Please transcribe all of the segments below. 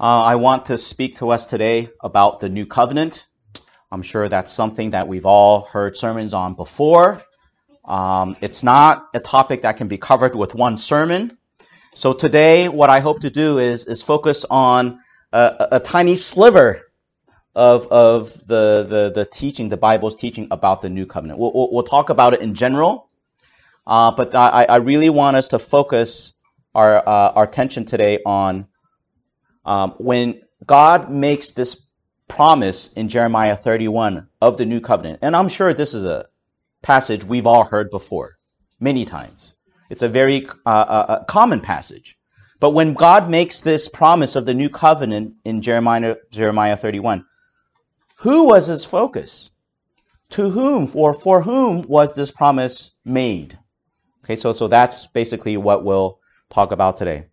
Uh, I want to speak to us today about the new covenant. I'm sure that's something that we've all heard sermons on before. Um, it's not a topic that can be covered with one sermon. So today, what I hope to do is is focus on a, a tiny sliver of of the, the the teaching, the Bible's teaching about the new covenant. We'll, we'll, we'll talk about it in general, uh, but I, I really want us to focus our uh, our attention today on um, when God makes this promise in Jeremiah 31 of the new covenant, and I'm sure this is a passage we've all heard before many times. It's a very uh, uh, common passage. But when God makes this promise of the new covenant in Jeremiah, Jeremiah 31, who was his focus? To whom or for whom was this promise made? Okay, so, so that's basically what we'll talk about today.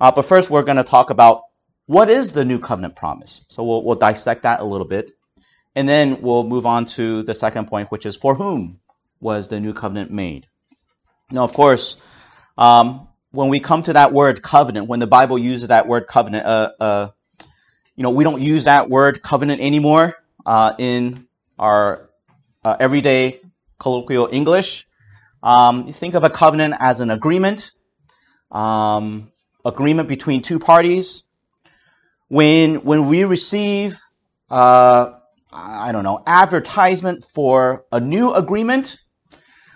Uh, but first, we're going to talk about what is the new covenant promise? So we'll, we'll dissect that a little bit. And then we'll move on to the second point, which is for whom was the new covenant made? Now, of course, um, when we come to that word covenant, when the Bible uses that word covenant, uh, uh, you know, we don't use that word covenant anymore uh, in our uh, everyday colloquial English. Um, you think of a covenant as an agreement, um, agreement between two parties when when we receive uh, I don't know advertisement for a new agreement,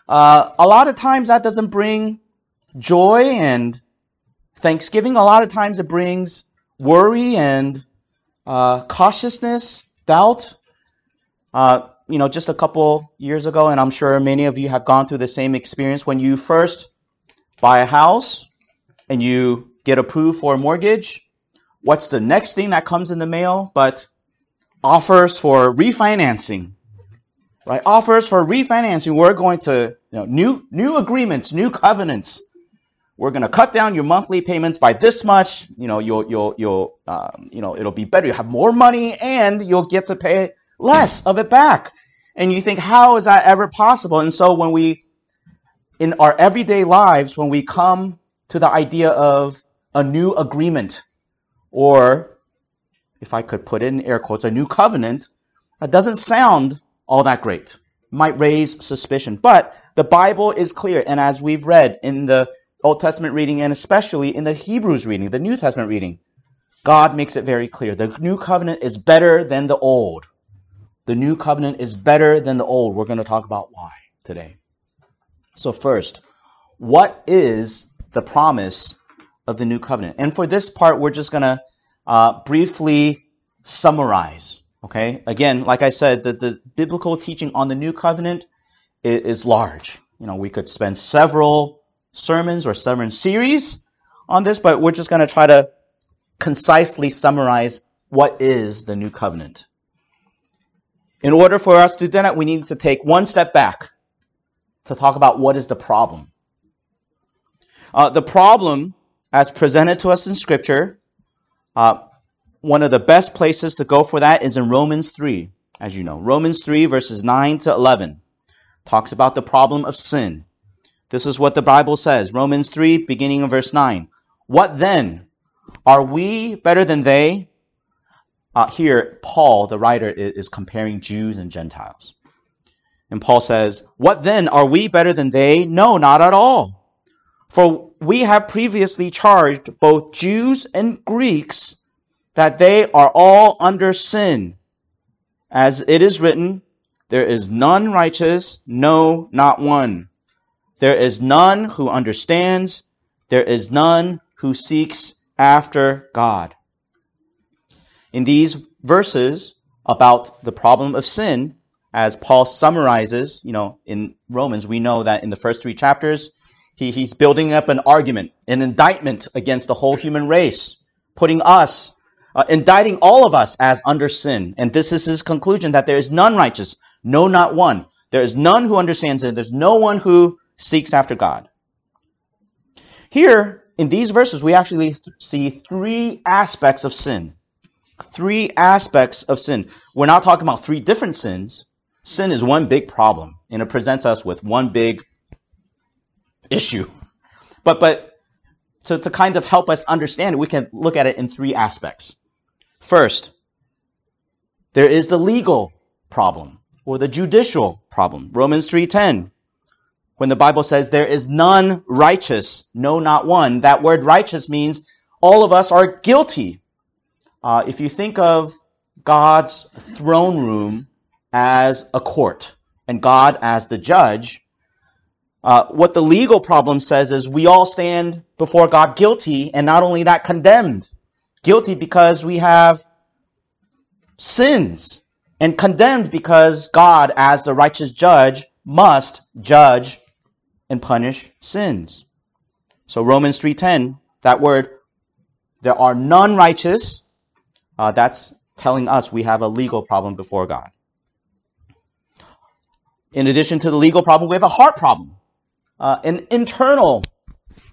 uh, a lot of times that doesn't bring joy and thanksgiving. A lot of times it brings worry and uh, cautiousness, doubt. Uh, you know, just a couple years ago, and I'm sure many of you have gone through the same experience when you first buy a house and you get approved for a mortgage what's the next thing that comes in the mail but offers for refinancing right? Offers for refinancing. We're going to you know new new agreements new covenants. We're going to cut down your monthly payments by this much. You know you'll you'll you'll um, you know it'll be better. You have more money and you'll get to pay less of it back. And you think how is that ever possible? And so when we in our everyday lives when we come to the idea of a new agreement or if I could put it in air quotes, a new covenant, that doesn't sound all that great. Might raise suspicion. But the Bible is clear, and as we've read in the Old Testament reading and especially in the Hebrews reading, the New Testament reading, God makes it very clear. The new covenant is better than the old. The new covenant is better than the old. We're going to talk about why today. So, first, what is the promise of the new covenant. And for this part, we're just going to uh, briefly summarize. Okay. Again, like I said, the, the biblical teaching on the new covenant is, is large. You know, we could spend several sermons or sermon series on this, but we're just going to try to concisely summarize what is the new covenant. In order for us to do that, we need to take one step back to talk about what is the problem. Uh, the problem as presented to us in Scripture. Uh, one of the best places to go for that is in Romans 3, as you know. Romans 3, verses 9 to 11, talks about the problem of sin. This is what the Bible says Romans 3, beginning in verse 9. What then? Are we better than they? Uh, here, Paul, the writer, is comparing Jews and Gentiles. And Paul says, What then? Are we better than they? No, not at all. For we have previously charged both Jews and Greeks that they are all under sin. As it is written, there is none righteous, no, not one. There is none who understands, there is none who seeks after God. In these verses about the problem of sin, as Paul summarizes, you know, in Romans, we know that in the first three chapters, he, he's building up an argument, an indictment against the whole human race, putting us, uh, indicting all of us as under sin. And this is his conclusion that there is none righteous, no, not one. There is none who understands it. There's no one who seeks after God. Here, in these verses, we actually see three aspects of sin. Three aspects of sin. We're not talking about three different sins. Sin is one big problem, and it presents us with one big issue. But, but to, to kind of help us understand it, we can look at it in three aspects. First, there is the legal problem or the judicial problem. Romans 3:10. When the Bible says there is none righteous, no not one, that word righteous means all of us are guilty. Uh, if you think of God's throne room as a court and God as the judge, uh, what the legal problem says is we all stand before God guilty, and not only that, condemned. Guilty because we have sins, and condemned because God, as the righteous judge, must judge and punish sins. So Romans 3:10, that word, there are none righteous. Uh, that's telling us we have a legal problem before God. In addition to the legal problem, we have a heart problem uh, an internal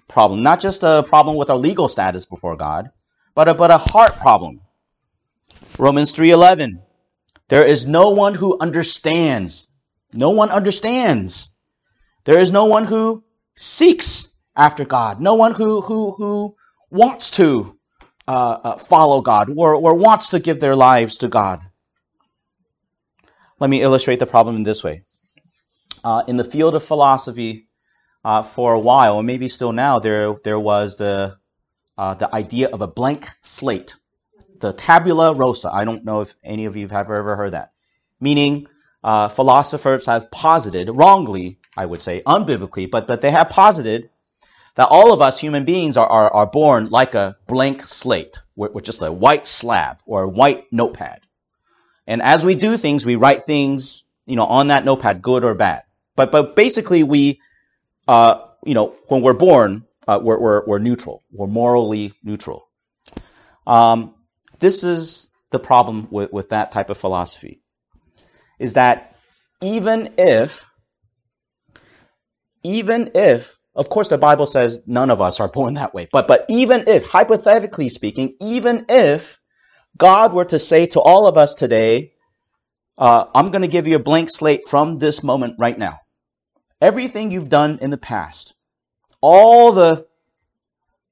problem, not just a problem with our legal status before God, but a, but a heart problem. Romans 3:11. There is no one who understands. No one understands. There is no one who seeks after God. No one who who who wants to uh, uh, follow God or, or wants to give their lives to God. Let me illustrate the problem in this way. Uh, in the field of philosophy, uh, for a while, and maybe still now, there there was the uh, the idea of a blank slate, the tabula rasa. I don't know if any of you have ever heard that. Meaning, uh, philosophers have posited wrongly, I would say, unbiblically, but but they have posited that all of us human beings are are, are born like a blank slate, with just a white slab or a white notepad. And as we do things, we write things, you know, on that notepad, good or bad. But but basically, we uh, you know, when we're born, uh, we're, we're, we're, neutral. We're morally neutral. Um, this is the problem with, with that type of philosophy, is that even if, even if, of course, the Bible says none of us are born that way, but, but even if, hypothetically speaking, even if God were to say to all of us today, uh, I'm going to give you a blank slate from this moment right now everything you've done in the past, all the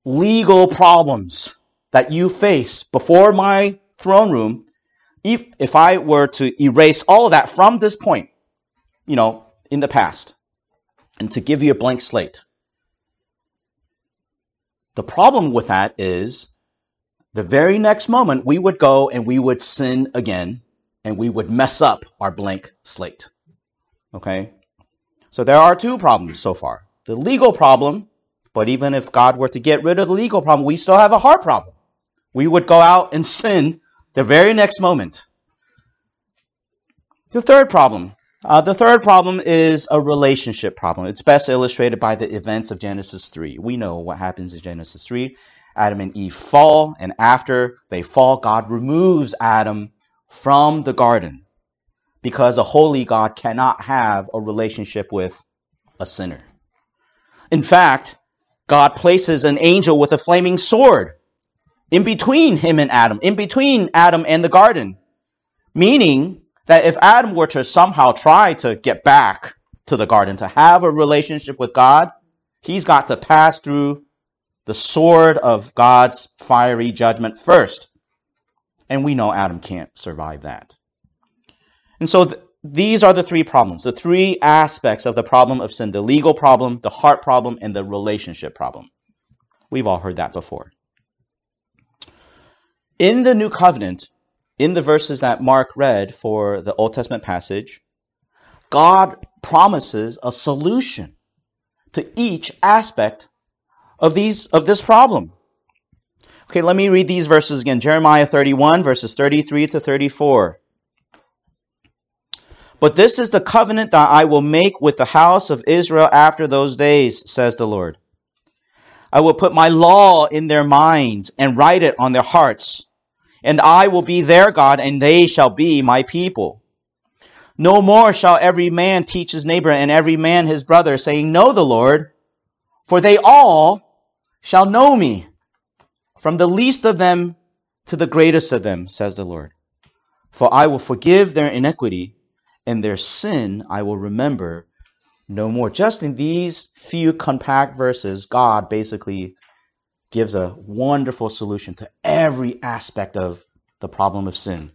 legal problems that you face before my throne room, if, if I were to erase all of that from this point, you know, in the past, and to give you a blank slate, the problem with that is the very next moment we would go and we would sin again and we would mess up our blank slate. Okay? So there are two problems so far. The legal problem, but even if God were to get rid of the legal problem, we still have a heart problem. We would go out and sin the very next moment. The third problem. Uh, the third problem is a relationship problem. It's best illustrated by the events of Genesis 3. We know what happens in Genesis 3. Adam and Eve fall, and after they fall, God removes Adam from the garden because a holy God cannot have a relationship with a sinner. In fact, God places an angel with a flaming sword in between him and Adam, in between Adam and the garden, meaning that if Adam were to somehow try to get back to the garden, to have a relationship with God, he's got to pass through the sword of God's fiery judgment first. And we know Adam can't survive that. And so th- these are the three problems, the three aspects of the problem of sin the legal problem, the heart problem, and the relationship problem. We've all heard that before. In the new covenant, in the verses that Mark read for the Old Testament passage, God promises a solution to each aspect of these of this problem. Okay, let me read these verses again. Jeremiah 31 verses 33 to 34. But this is the covenant that I will make with the house of Israel after those days, says the Lord. I will put my law in their minds and write it on their hearts. And I will be their God, and they shall be my people. No more shall every man teach his neighbor and every man his brother, saying, Know the Lord, for they all shall know me, from the least of them to the greatest of them, says the Lord. For I will forgive their iniquity and their sin I will remember no more. Just in these few compact verses, God basically gives a wonderful solution to every aspect of the problem of sin.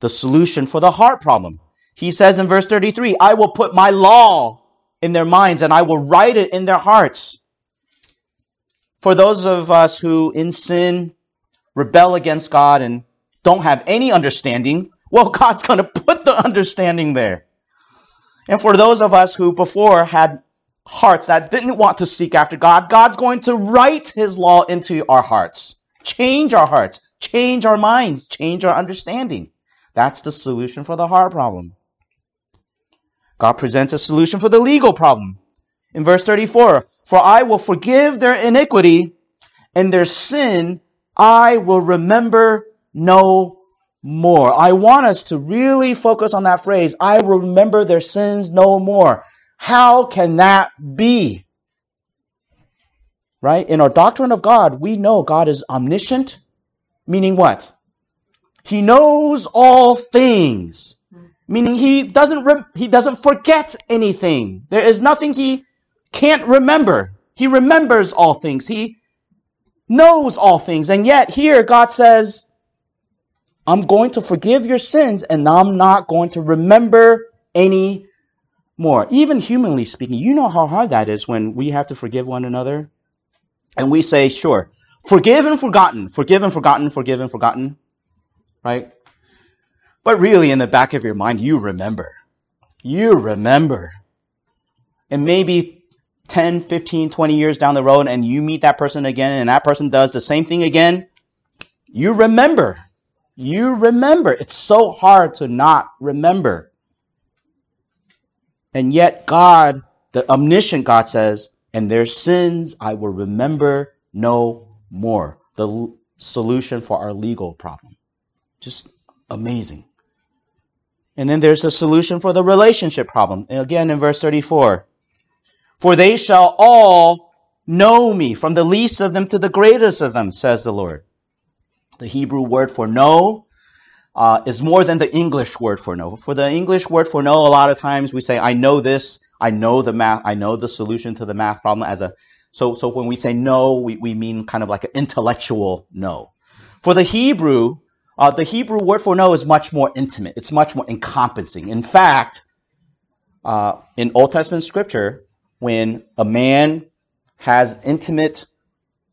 The solution for the heart problem. He says in verse 33, I will put my law in their minds and I will write it in their hearts. For those of us who in sin rebel against God and don't have any understanding, well, God's going to the understanding there. And for those of us who before had hearts that didn't want to seek after God, God's going to write his law into our hearts, change our hearts, change our minds, change our understanding. That's the solution for the heart problem. God presents a solution for the legal problem. In verse 34, for I will forgive their iniquity and their sin I will remember no more. I want us to really focus on that phrase. I remember their sins no more. How can that be? Right? In our doctrine of God, we know God is omniscient, meaning what? He knows all things, meaning he doesn't he doesn't forget anything. There is nothing he can't remember. He remembers all things. He knows all things. And yet here God says, I'm going to forgive your sins and I'm not going to remember any more. Even humanly speaking, you know how hard that is when we have to forgive one another. And we say, sure, forgive and forgotten, forgive and forgotten, forgive and forgotten, right? But really in the back of your mind, you remember. You remember. And maybe 10, 15, 20 years down the road and you meet that person again and that person does the same thing again, you remember. You remember. It's so hard to not remember. And yet God, the omniscient God says, and their sins I will remember no more. The l- solution for our legal problem. Just amazing. And then there's a solution for the relationship problem. Again, in verse 34. For they shall all know me, from the least of them to the greatest of them, says the Lord. The Hebrew word for know uh, is more than the English word for know. For the English word for know, a lot of times we say, I know this, I know the math, I know the solution to the math problem as a, so, so when we say know, we, we mean kind of like an intellectual know. For the Hebrew, uh, the Hebrew word for know is much more intimate. It's much more encompassing. In fact, uh, in Old Testament scripture, when a man has intimate,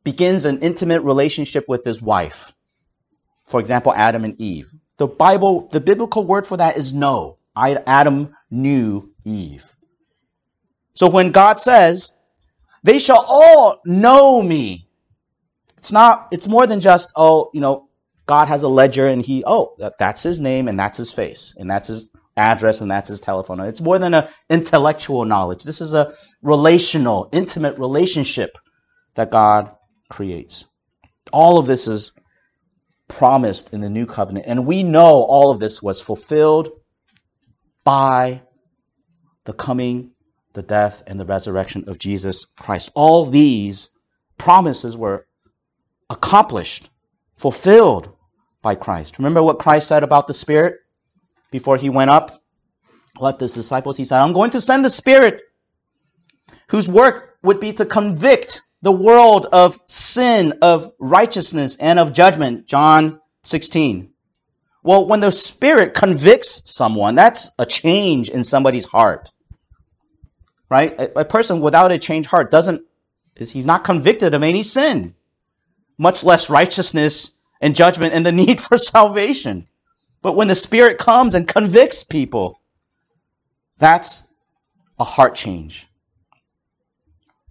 begins an intimate relationship with his wife, for example, Adam and Eve, the Bible, the biblical word for that is know. Adam knew Eve. So when God says, they shall all know me, it's not, it's more than just, oh, you know, God has a ledger and he, oh, that, that's his name and that's his face and that's his address and that's his telephone. It's more than an intellectual knowledge. This is a relational, intimate relationship that God creates. All of this is promised in the new covenant. And we know all of this was fulfilled by the coming, the death, and the resurrection of Jesus Christ. All these promises were accomplished, fulfilled by Christ. Remember what Christ said about the Spirit before he went up? Left his disciples. He said, I'm going to send the Spirit whose work would be to convict the world of sin, of righteousness, and of judgment. John 16. Well, when the Spirit convicts someone, that's a change in somebody's heart. Right? A, a person without a changed heart doesn't, he's not convicted of any sin, much less righteousness and judgment and the need for salvation. But when the Spirit comes and convicts people, that's a heart change.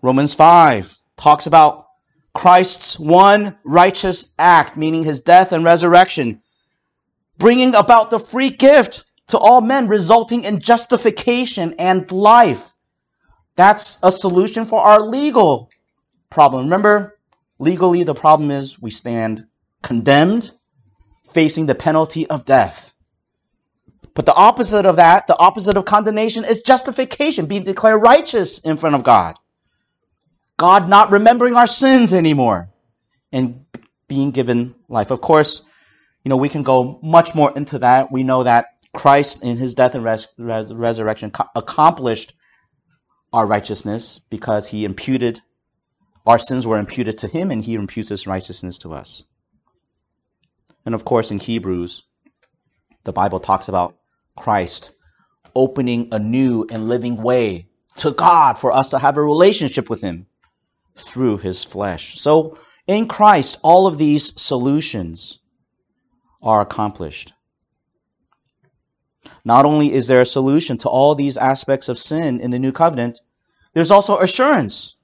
Romans 5 talks about Christ's one righteous act, meaning his death and resurrection, bringing about the free gift to all men, resulting in justification and life. That's a solution for our legal problem. Remember, legally, the problem is we stand condemned, facing the penalty of death. But the opposite of that, the opposite of condemnation, is justification, being declared righteous in front of God. God not remembering our sins anymore and being given life. Of course, you know, we can go much more into that. We know that Christ in his death and res- res- resurrection accomplished our righteousness because he imputed our sins were imputed to him and he imputes his righteousness to us. And of course, in Hebrews, the Bible talks about Christ opening a new and living way to God for us to have a relationship with Him through His flesh. So in Christ, all of these solutions are accomplished. Not only is there a solution to all these aspects of sin in the new covenant, there's also assurance.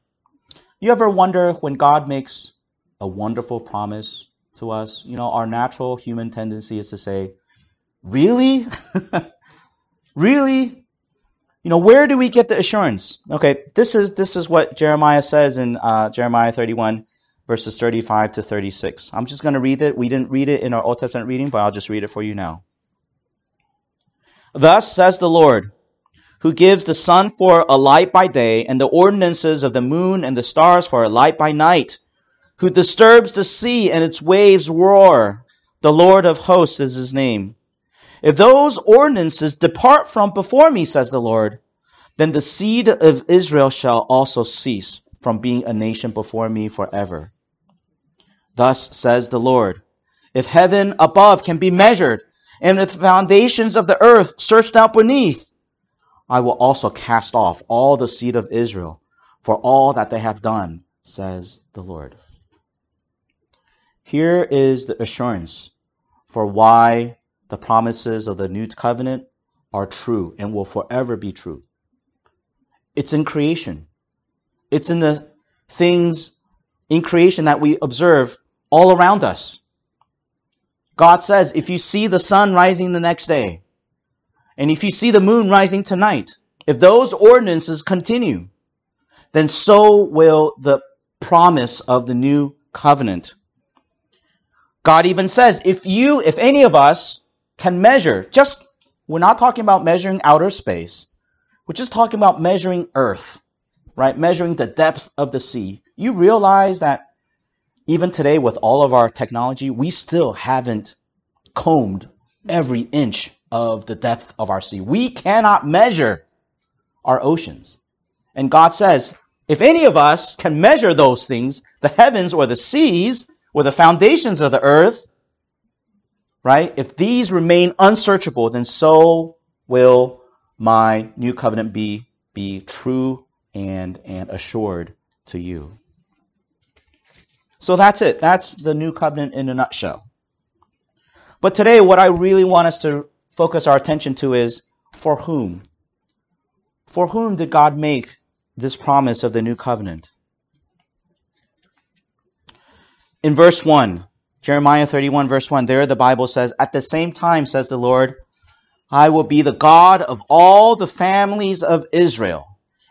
You ever wonder when God makes a wonderful promise to us? You know, our natural human tendency is to say, Really? really? You know, where do we get the assurance? Okay, this is this is what Jeremiah says in uh, Jeremiah 31, verses 35 to 36. I'm just going to read it. We didn't read it in our Old Testament reading, but I'll just read it for you now. Thus says the Lord, who gives the sun for a light by day, and the ordinances of the moon and the stars for a light by night, who disturbs the sea and its waves roar. The Lord of hosts is his name. If those ordinances depart from before me, says the Lord, then the seed of Israel shall also cease from being a nation before me forever. Thus says the Lord, if heaven above can be measured, and if the foundations of the earth searched out beneath, I will also cast off all the seed of Israel for all that they have done, says the Lord. Here is the assurance for why the promises of the new covenant are true and will forever be true. It's in creation. It's in the things in creation that we observe all around us. God says, if you see the sun rising the next day, and if you see the moon rising tonight, if those ordinances continue, then so will the promise of the new covenant. God even says, if you, if any of us can measure, just, we're not talking about measuring outer space. We're just talking about measuring earth, right? Measuring the depth of the sea. You realize that even today with all of our technology, we still haven't combed every inch of the depth of our sea. We cannot measure our oceans. And God says, if any of us can measure those things, the heavens or the seas or the foundations of the earth, right? If these remain unsearchable, then so will my new covenant be, be true and, and assured to you. So that's it. That's the new covenant in a nutshell. But today, what I really want us to focus our attention to is for whom? For whom did God make this promise of the new covenant? In verse 1, Jeremiah 31, verse 1, there the Bible says, At the same time, says the Lord, I will be the God of all the families of Israel,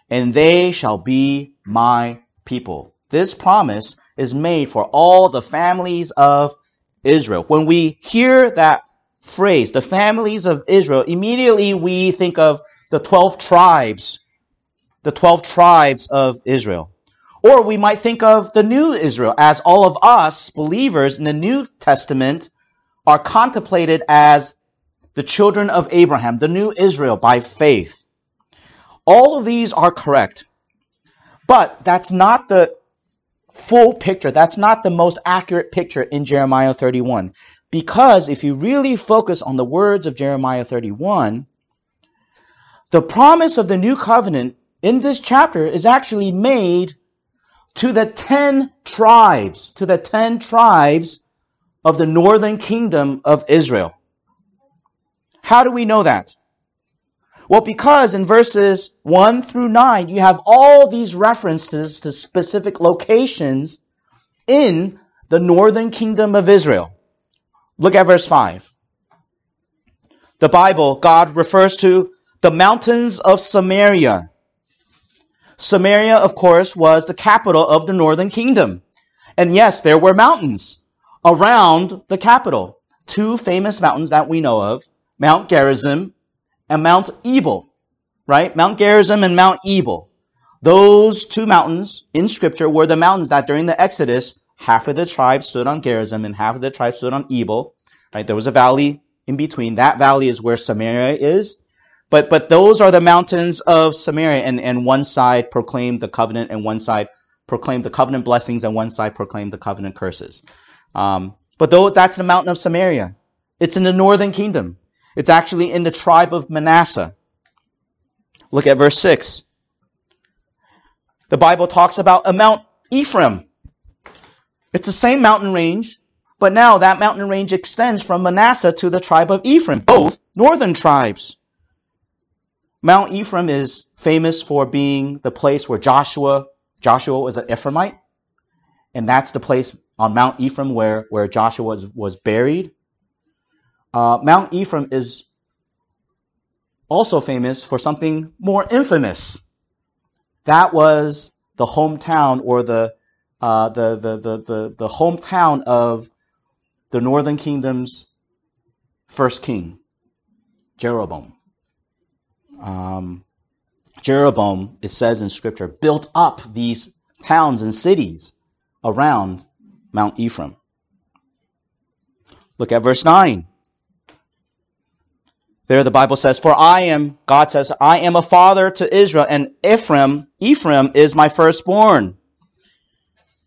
and they shall be my people. This promise is made for all the families of Israel. When we hear that phrase, the families of Israel, immediately we think of the 12 tribes, the 12 tribes of Israel. Or we might think of the new Israel as all of us believers in the New Testament are contemplated as the children of Abraham, the new Israel by faith. All of these are correct. But that's not the full picture. That's not the most accurate picture in Jeremiah 31. Because if you really focus on the words of Jeremiah 31, the promise of the new covenant in this chapter is actually made to the 10 tribes, to the 10 tribes of the northern kingdom of Israel. How do we know that? Well, because in verses 1 through 9, you have all these references to specific locations in the northern kingdom of Israel. Look at verse 5. The Bible, God refers to the mountains of Samaria. Samaria, of course, was the capital of the northern kingdom. And yes, there were mountains around the capital. Two famous mountains that we know of, Mount Gerizim and Mount Ebal, right? Mount Gerizim and Mount Ebal. Those two mountains in scripture were the mountains that during the Exodus, half of the tribe stood on Gerizim and half of the tribe stood on Ebal, right? There was a valley in between. That valley is where Samaria is. But, but those are the mountains of Samaria and, and one side proclaimed the covenant and one side proclaimed the covenant blessings and one side proclaimed the covenant curses. Um, But though that's the mountain of Samaria, it's in the northern kingdom. It's actually in the tribe of Manasseh. Look at verse 6. The Bible talks about a Mount Ephraim. It's the same mountain range, but now that mountain range extends from Manasseh to the tribe of Ephraim, both northern tribes. Mount Ephraim is famous for being the place where Joshua, Joshua was an Ephraimite, and that's the place on Mount Ephraim where, where Joshua was, was buried. Uh, Mount Ephraim is also famous for something more infamous. That was the hometown or the, uh, the, the, the, the, the hometown of the northern kingdom's first king, Jeroboam. Um, Jeroboam, it says in scripture, built up these towns and cities around Mount Ephraim. Look at verse 9. There the Bible says, For I am, God says, I am a father to Israel, and Ephraim, Ephraim is my firstborn.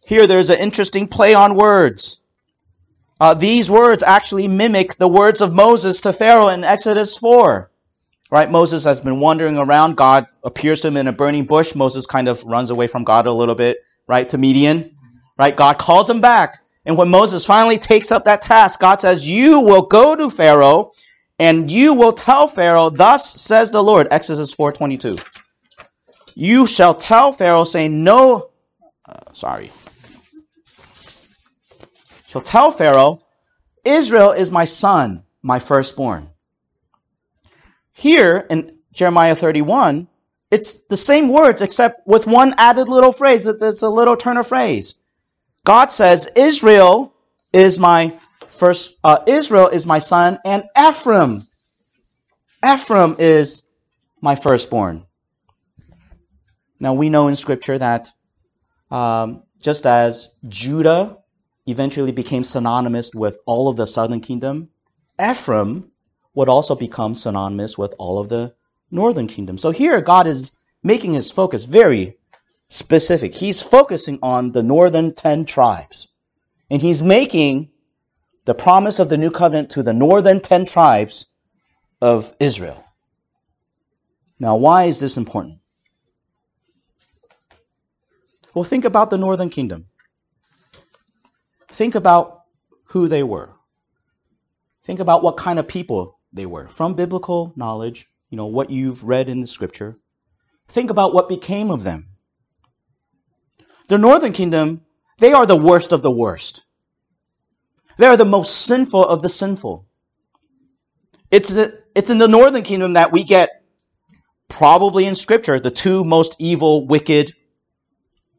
Here there's an interesting play on words. Uh, these words actually mimic the words of Moses to Pharaoh in Exodus 4. Right? Moses has been wandering around. God appears to him in a burning bush. Moses kind of runs away from God a little bit, right? To Midian. Right? God calls him back. And when Moses finally takes up that task, God says, You will go to Pharaoh and you will tell Pharaoh, Thus says the Lord. Exodus 4.22. You shall tell Pharaoh, saying, No, uh, sorry. Shall tell Pharaoh, Israel is my son, my firstborn. Here in Jeremiah 31, it's the same words except with one added little phrase. that's a little turn of phrase. God says, Israel is my first, uh, Israel is my son, and Ephraim, Ephraim is my firstborn. Now we know in scripture that um, just as Judah eventually became synonymous with all of the southern kingdom, Ephraim would also become synonymous with all of the northern kingdom. So here God is making his focus very specific. He's focusing on the northern 10 tribes. And he's making the promise of the new covenant to the northern 10 tribes of Israel. Now, why is this important? Well, think about the northern kingdom. Think about who they were. Think about what kind of people they were from biblical knowledge, you know, what you've read in the scripture. Think about what became of them. The northern kingdom, they are the worst of the worst. They are the most sinful of the sinful. It's, it's in the northern kingdom that we get, probably in scripture, the two most evil, wicked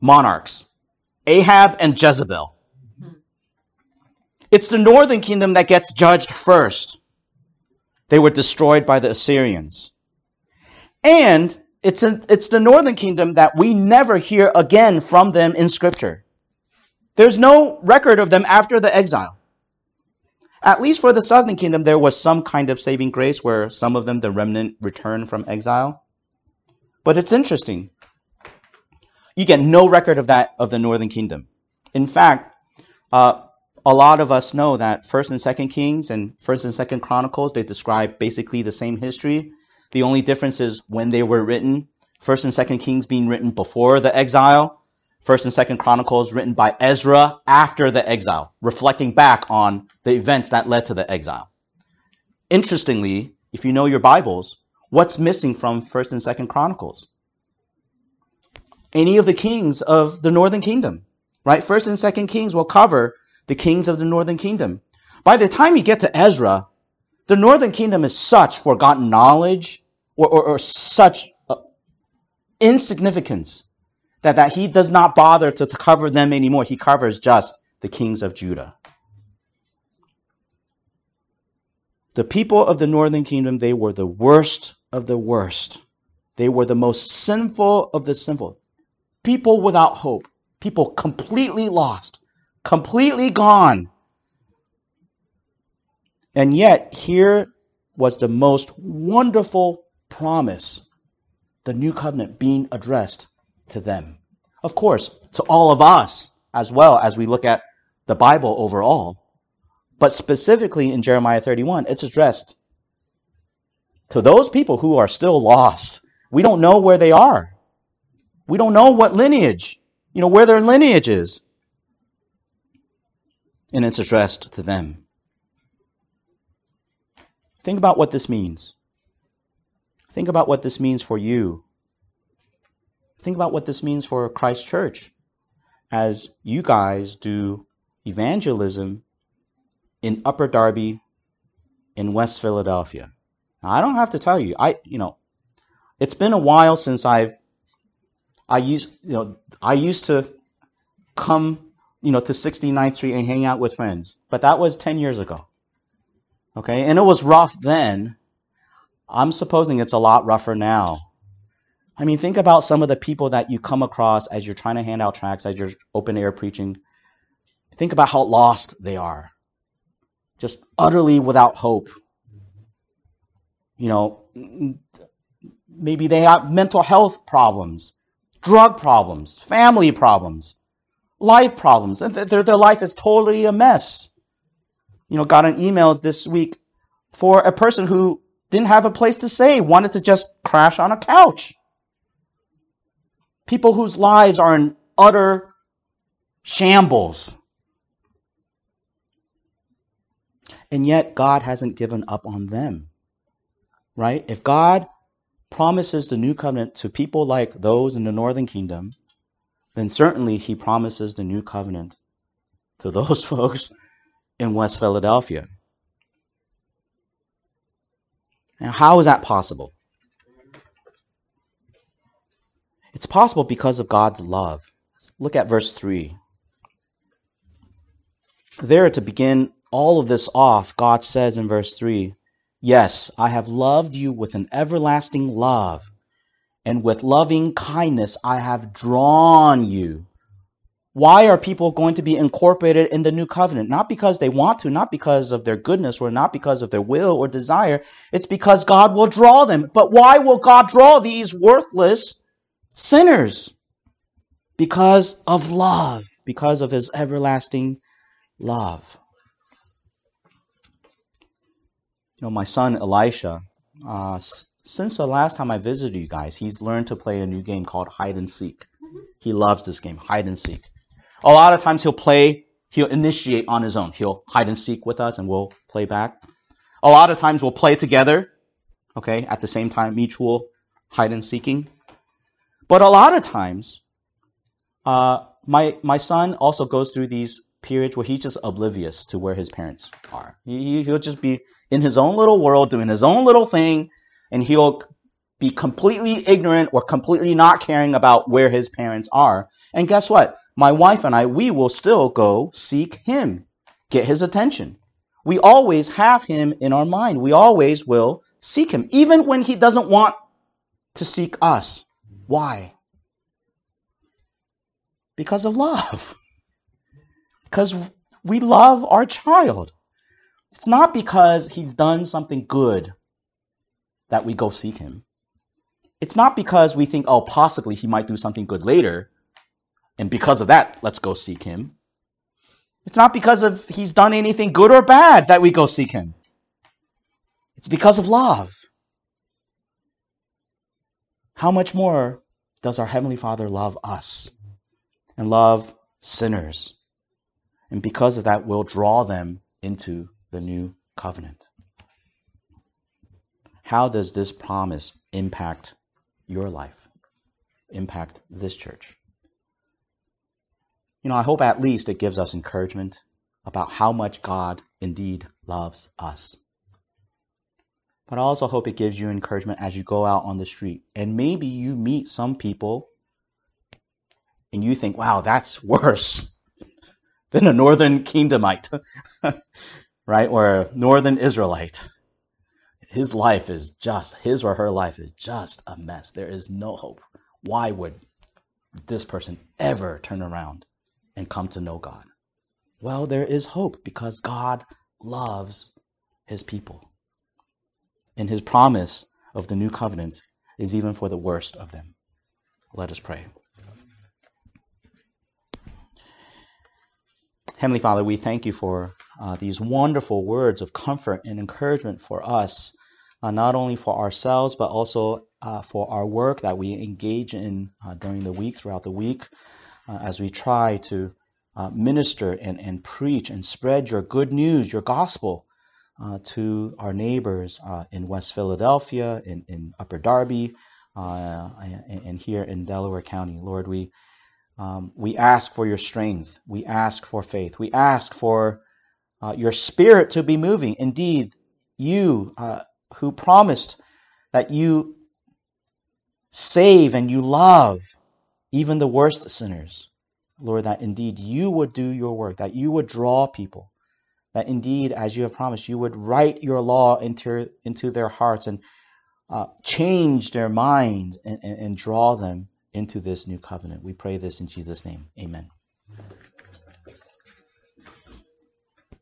monarchs Ahab and Jezebel. Hmm. It's the northern kingdom that gets judged first. They were destroyed by the Assyrians. And it's, it's the northern kingdom that we never hear again from them in scripture. There's no record of them after the exile. At least for the southern kingdom, there was some kind of saving grace where some of them, the remnant, returned from exile. But it's interesting. You get no record of that of the northern kingdom. In fact, uh, a lot of us know that First and Second Kings and First and Second Chronicles they describe basically the same history. The only difference is when they were written. First and Second Kings being written before the exile, First and Second Chronicles written by Ezra after the exile, reflecting back on the events that led to the exile. Interestingly, if you know your Bibles, what's missing from First and Second Chronicles? Any of the kings of the northern kingdom, right? First and Second Kings will cover the kings of the northern kingdom. By the time you get to Ezra, the northern kingdom is such forgotten knowledge or, or, or such uh, insignificance that, that he does not bother to cover them anymore. He covers just the kings of Judah. The people of the northern kingdom, they were the worst of the worst. They were the most sinful of the sinful. People without hope. People completely lost. Completely gone. And yet, here was the most wonderful promise the new covenant being addressed to them. Of course, to all of us as well as we look at the Bible overall. But specifically in Jeremiah 31, it's addressed to those people who are still lost. We don't know where they are. We don't know what lineage, you know, where their lineage is. And it's addressed to them. Think about what this means. Think about what this means for you. Think about what this means for Christ Church as you guys do evangelism in Upper Darby in West Philadelphia. Now, I don't have to tell you, I you know, it's been a while since I've I used you know I used to come you know to 69th Street and hang out with friends, but that was 10 years ago. Okay, and it was rough then. I'm supposing it's a lot rougher now. I mean, think about some of the people that you come across as you're trying to hand out tracts, as you're open air preaching. Think about how lost they are. Just utterly without hope. You know, maybe they have mental health problems, drug problems, family problems, life problems. And their, their life is totally a mess. You know, got an email this week for a person who didn't have a place to stay, wanted to just crash on a couch people whose lives are in utter shambles. And yet, God hasn't given up on them. Right? If God promises the new covenant to people like those in the northern kingdom, then certainly he promises the new covenant to those folks in West Philadelphia. Now, how is that possible? It's possible because of God's love. Look at verse 3. There, to begin all of this off, God says in verse 3 Yes, I have loved you with an everlasting love, and with loving kindness I have drawn you. Why are people going to be incorporated in the new covenant? Not because they want to, not because of their goodness, or not because of their will or desire. It's because God will draw them. But why will God draw these worthless, sinners because of love, because of his everlasting love. You know, my son Elisha, uh, since the last time I visited you guys, he's learned to play a new game called hide and seek. He loves this game, hide and seek. A lot of times he'll play, he'll initiate on his own. He'll hide and seek with us and we'll play back. A lot of times we'll play together, okay, at the same time, mutual hide and seeking. But a lot of times, uh, my my son also goes through these periods where he's just oblivious to where his parents are. He, he'll just be in his own little world doing his own little thing, and he'll be completely ignorant or completely not caring about where his parents are. And guess what? My wife and I, we will still go seek him, get his attention. We always have him in our mind. We always will seek him, even when he doesn't want to seek us. Why? Because of love. Because we love our child. It's not because he's done something good that we go seek him. It's not because we think, oh, possibly he might do something good later, and because of that, let's go seek him. It's not because of he's done anything good or bad that we go seek him. It's because of love. How much more does our Heavenly Father love us and love sinners? And because of that, we'll draw them into the new covenant. How does this promise impact your life, impact this church? You know, I hope at least it gives us encouragement about how much God indeed loves us. But I also hope it gives you encouragement as you go out on the street. And maybe you meet some people and you think, wow, that's worse than a northern kingdomite, right? Or a northern Israelite. His life is just, his or her life is just a mess. There is no hope. Why would this person ever turn around and come to know God? Well, there is hope because God loves his people and his promise of the new covenant is even for the worst of them. Let us pray. Heavenly Father, we thank you for uh, these wonderful words of comfort and encouragement for us, not only for ourselves, but also uh, for our work that we engage in uh, during the week, throughout the week, uh, as we try to uh, minister and, and preach and spread your good news, your gospel to our neighbors in West Philadelphia, in, in Upper Darby, and, and here in Delaware County. Lord, we um, we ask for your strength. We ask for faith. We ask for uh, your spirit to be moving. Indeed, you uh, who promised that you save and you love even the worst sinners. Lord, that indeed you would do your work, that you would draw people, that indeed, as you have promised, you would write your law into, into their hearts and uh, change their minds and, and, and draw them into this new covenant. We pray this in Jesus' name. Amen.